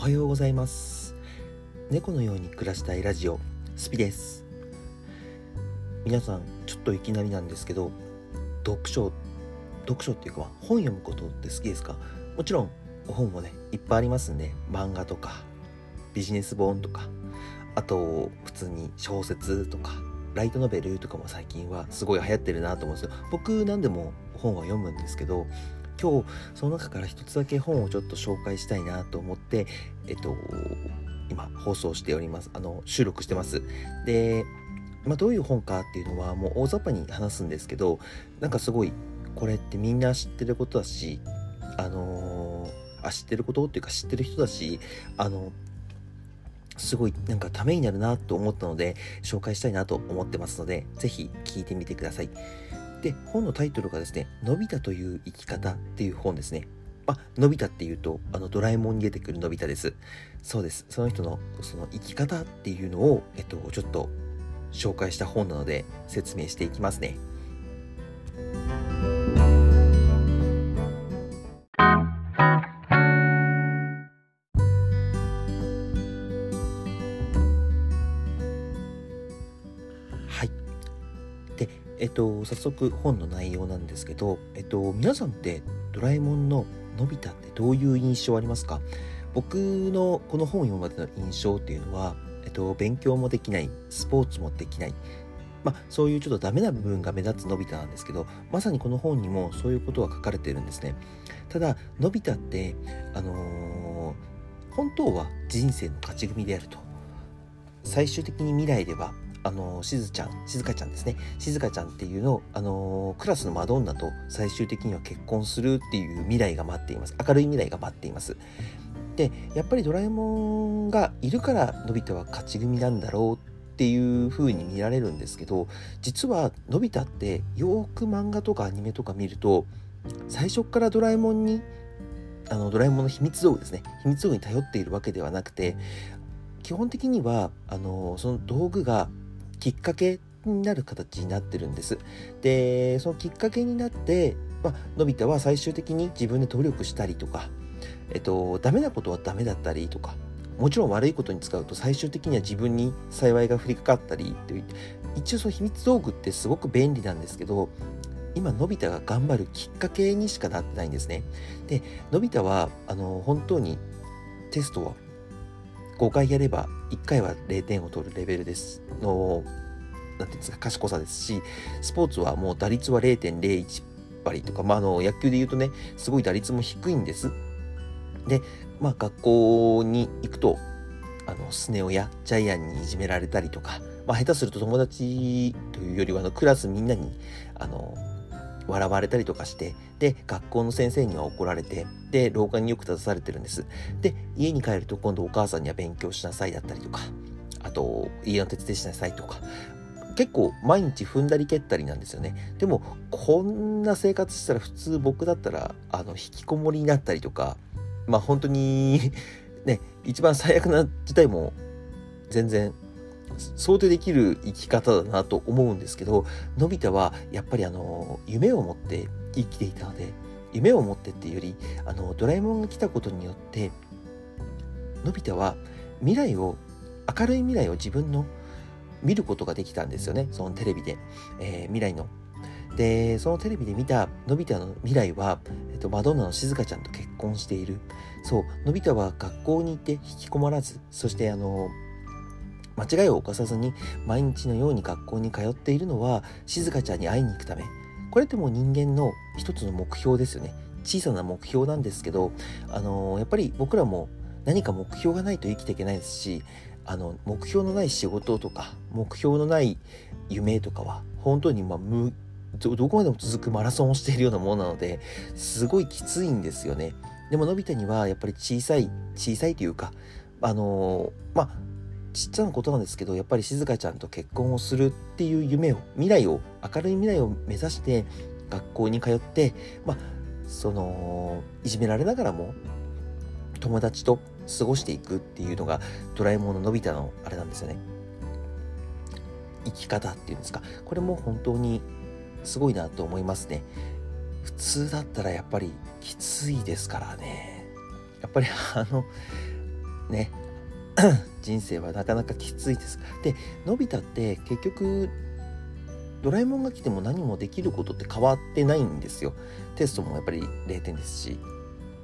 おはようございます。猫のように暮らしたいラジオスピです。皆さんちょっといきなりなんですけど読書読書っていうか本読むことって好きですか？もちろん本もねいっぱいありますんで漫画とかビジネス本とかあと普通に小説とかライトノベルとかも最近はすごい流行ってるなと思うんですよ。僕何でも本は読むんですけど今日その中から一つだけ本をちょっと紹介したいなと思ってえっと今放送しております。あの収録してます。でまあ、どういう本かっていうのはもう大雑把に話すんですけどなんかすごいこれってみんな知ってることだしあのー、あ知ってることっていうか知ってる人だしあのすごいなんかためになるなと思ったので紹介したいなと思ってますので是非聞いてみてください。で本のタイトルがですね「のび太という生き方」っていう本ですねあ、のび太っていうと、あの、ドラえもんに出てくるのび太です。そうです。その人の、その生き方っていうのを、えっと、ちょっと紹介した本なので、説明していきますね。えっと、早速本の内容なんですけど、えっと、皆さんってドラえもんののび太ってどういう印象ありますか？僕のこの本を読むまでの印象っていうのは、えっと、勉強もできない、スポーツもできない、まあ、そういうちょっとダメな部分が目立つのび太なんですけど、まさにこの本にもそういうことが書かれてるんですね。ただ、のび太って、あのー、本当は人生の勝ち組であると。最終的に未来ではあのしずちゃんしずかちゃんですね。しずかちゃんっていうのあのクラスのマドンナと最終的には結婚するっていう未来が待っています。明るい未来が待っています。でやっぱりドラえもんがいるからのび太は勝ち組なんだろうっていう風に見られるんですけど実はのび太ってよく漫画とかアニメとか見ると最初からドラえもんにあのドラえもんの秘密道具ですね。秘密道具に頼っているわけではなくて基本的にはあのその道具がきっかけになる形になってるんです。で、そのきっかけになって、まあ、のび太は最終的に自分で努力したりとか、えっと、ダメなことはダメだったりとか、もちろん悪いことに使うと最終的には自分に幸いが降りかかったりという、一応その秘密道具ってすごく便利なんですけど、今、のび太が頑張るきっかけにしかなってないんですね。で、のび太は、あの、本当にテストは5回やれば1回は0点を取るレベルですの、なんていうんですか、賢さですし、スポーツはもう打率は0.01割とか、まあ、あの、野球で言うとね、すごい打率も低いんです。で、まあ、学校に行くと、あの、スネ夫やジャイアンにいじめられたりとか、まあ、下手すると友達というよりは、あの、クラスみんなに、あの、笑われたりとかして、で、学校の先生には怒られて、で、廊下によく立たされてるんです。で、家に帰ると今度お母さんには勉強しなさいだったりとか、あと、家の手伝いしなさいとか、結構毎日踏んだり蹴ったりなんですよね。でも、こんな生活したら普通僕だったら、あの、引きこもりになったりとか、まあ本当にね、一番最悪な事態も全然想定できる生き方だなと思うんですけど、のび太はやっぱりあの、夢を持って生きていたので、夢を持ってっていうより、あの、ドラえもんが来たことによって、のび太は未来を、明るい未来を自分の見ることができたんですよね。そのテレビで。えー、未来の。で、そのテレビで見たのび太の未来は、えっと、マドンナの静香ちゃんと結婚している。そう、のび太は学校に行って引きこもらず、そしてあの、間違いを犯さずに毎日のように学校に通っているのは静香ちゃんに会いに行くためこれってもう人間の一つの目標ですよね小さな目標なんですけど、あのー、やっぱり僕らも何か目標がないと生きていけないですしあの目標のない仕事とか目標のない夢とかは本当にまあ無どこまでも続くマラソンをしているようなものなのですごいきついんですよね。でものび太にはやっぱり小さい小さいというかあのー、まあちっちゃなことなんですけどやっぱり静香ちゃんと結婚をするっていう夢を未来を明るい未来を目指して学校に通ってまあそのいじめられながらも友達と過ごしていくっていうのがドラえもんののび太のあれなんですよね。生き方っていうんですか。これも本当にすごいなと思いますね。普通だったらやっぱりきついですからね。やっぱりあのね 人生はなかなかきついです。でのび太って結局ドラえもんが来ても何もできることって変わってないんですよ。テストもやっぱり0点ですし。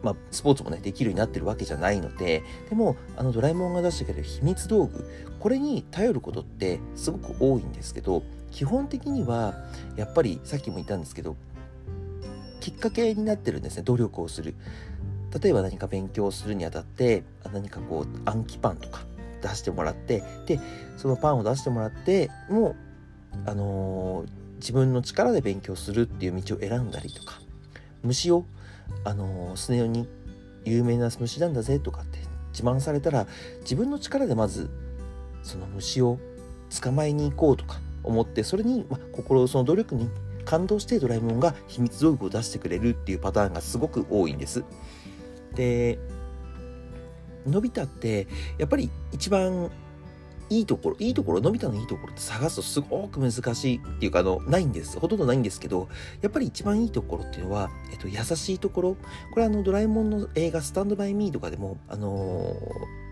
まあ、スポーツもねできるようになってるわけじゃないので。でもあのドラえもんが出してくれる秘密道具これに頼ることってすごく多いんですけど基本的にはやっぱりさっきも言ったんですけどきっかけになってるんですね。努力をする。例えば何か勉強するにあたって何かこう暗記パンとか出してもらってでそのパンを出してもらってもうあのー、自分の力で勉強するっていう道を選んだりとか虫をあのスネ夫に有名な虫なんだぜとかって自慢されたら自分の力でまずその虫を捕まえに行こうとか思ってそれに、まあ、心その努力に感動してドラえもんが秘密道具を出してくれるっていうパターンがすごく多いんです。でのび太ってやっぱり一番いいところ、いいところ、のび太のいいところって探すとすごく難しいっていうか、あの、ないんです。ほとんどないんですけど、やっぱり一番いいところっていうのは、えっと、優しいところ。これあの、ドラえもんの映画、スタンドバイミーとかでも、あの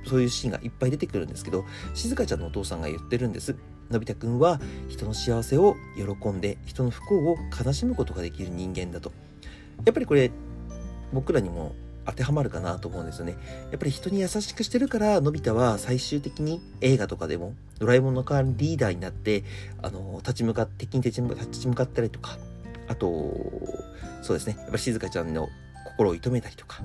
ー、そういうシーンがいっぱい出てくるんですけど、静香ちゃんのお父さんが言ってるんです。のび太くんは人の幸せを喜んで、人の不幸を悲しむことができる人間だと。やっぱりこれ、僕らにも当てはまるかなと思うんですよね。やっぱり人に優しくしてるから、のび太は最終的に映画とかでも、ドラえもんの代わりリーダーになって、あの、立ち向かって、敵に立ち向かったりとか、あと、そうですね、やっぱり静香ちゃんの心を射止めたりとか、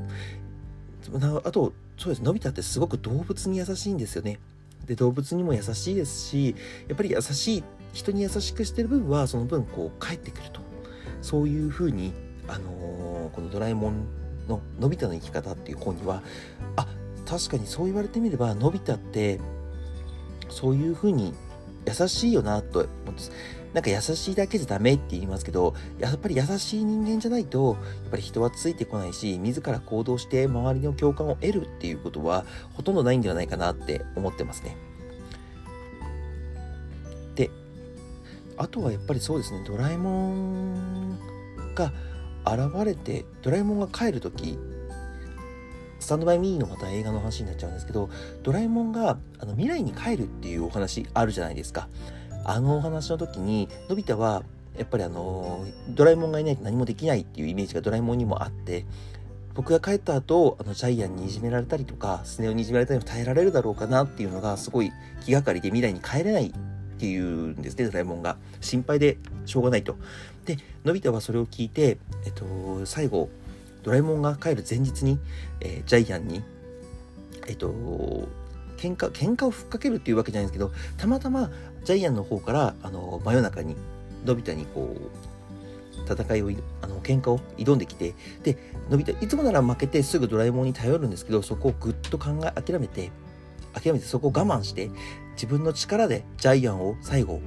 あと、そうです、のび太ってすごく動物に優しいんですよね。で、動物にも優しいですし、やっぱり優しい、人に優しくしてる分は、その分、こう、帰ってくると。そういうふうに、あのー、このドラえもんの「のび太の生き方」っていう本にはあ確かにそう言われてみればのび太ってそういうふうに優しいよなと思うんです。なんか優しいだけじゃダメって言いますけど、やっぱり優しい人間じゃないと、やっぱり人はついてこないし、自ら行動して周りの共感を得るっていうことは、ほとんどないんではないかなって思ってますね。で、あとはやっぱりそうですね、ドラえもんが、現れてドラえもんが帰る時スタンドバイミーのまた映画の話になっちゃうんですけどドラえもんがあの未来に帰るっていうお話あるじゃないですか。あのお話の時にのび太はやっぱりあのドラえもんがいないと何もできないっていうイメージがドラえもんにもあって僕が帰った後あのジャイアンにいじめられたりとかスネ夫にいじめられたりも耐えられるだろうかなっていうのがすごい気がかりで未来に帰れないっていうんですねドラえもんが心配でしょうがないと。でのび太はそれを聞いて、えっと、最後ドラえもんが帰る前日に、えー、ジャイアンにえっと喧嘩喧嘩をふっかけるっていうわけじゃないんですけどたまたまジャイアンの方からあの真夜中にのび太にこう戦いをあの喧嘩を挑んできてでのび太いつもなら負けてすぐドラえもんに頼るんですけどそこをぐっと考え諦めて諦めてそこを我慢して自分の力でジャイアンを最後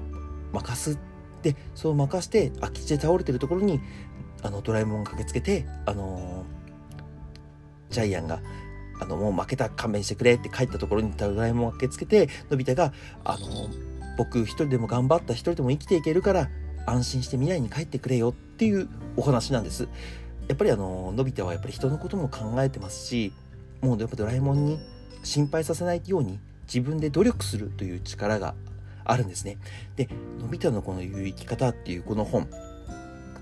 任す。でそう任して空き地で倒れてるところにあのドラえもんが駆けつけてあのー、ジャイアンがあのもう負けた勘弁してくれって帰ったところにドラえもんが駆けつけてのび太があのー、僕一人でも頑張った一人でも生きていけるから安心して未来に帰ってくれよっていうお話なんです。やっぱりあののび太はやっぱり人のことも考えてますしもうやっぱドラえもんに心配させないように自分で努力するという力があるんですね。で、のび太のこの言う生き方っていうこの本、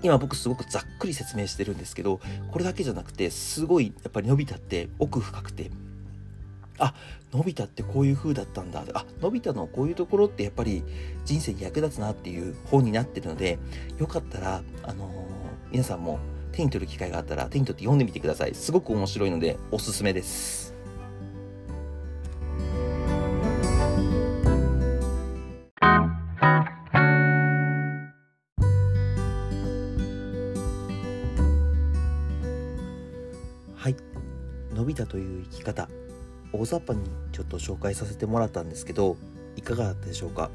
今僕すごくざっくり説明してるんですけど、これだけじゃなくて、すごいやっぱりのび太って奥深くて、あ、のび太ってこういう風だったんだ。あ、のび太のこういうところってやっぱり人生に役立つなっていう本になってるので、よかったら、あのー、皆さんも手に取る機会があったら手に取って読んでみてください。すごく面白いのでおすすめです。大雑把にちょっと紹介させてもらったんですけどいかがだったでしょうか？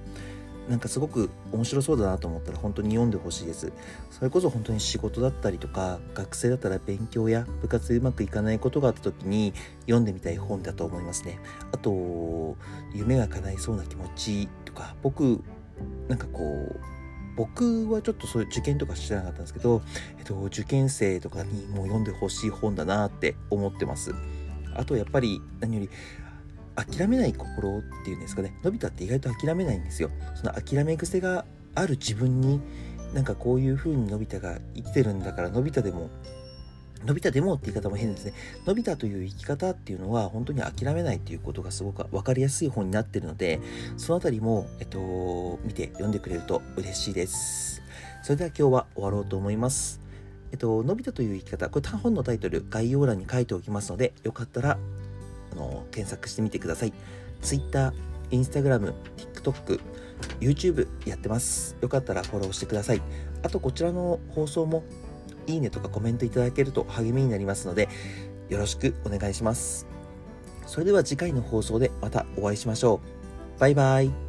なんかすごく面白そうだなと思ったら本当に読んでほしいです。それこそ本当に仕事だったりとか学生だったら勉強や部活でうまくいかないことがあった時に読んでみたい本だと思いますね。あと夢が叶いそうな気持ちとか僕なんかこう僕はちょっとそういう受験とか知らなかったんですけど、えっと、受験生とかにもう読んでほしい本だなって思ってます。あとやっぱり何より諦めない心っていうんですかねのび太って意外と諦めないんですよその諦め癖がある自分になんかこういう風にのび太が生きてるんだからのび太でものび太でもって言い方も変ですね。のび太という生き方っていうのは本当に諦めないっていうことがすごく分かりやすい本になってるので、そのあたりも、えっと、見て読んでくれると嬉しいです。それでは今日は終わろうと思います。えっと、のび太という生き方、これ単本のタイトル概要欄に書いておきますので、よかったら、あの、検索してみてください。Twitter、Instagram、TikTok、YouTube やってます。よかったらフォローしてください。あと、こちらの放送もいいねとかコメントいただけると励みになりますので、よろしくお願いします。それでは次回の放送でまたお会いしましょう。バイバイ。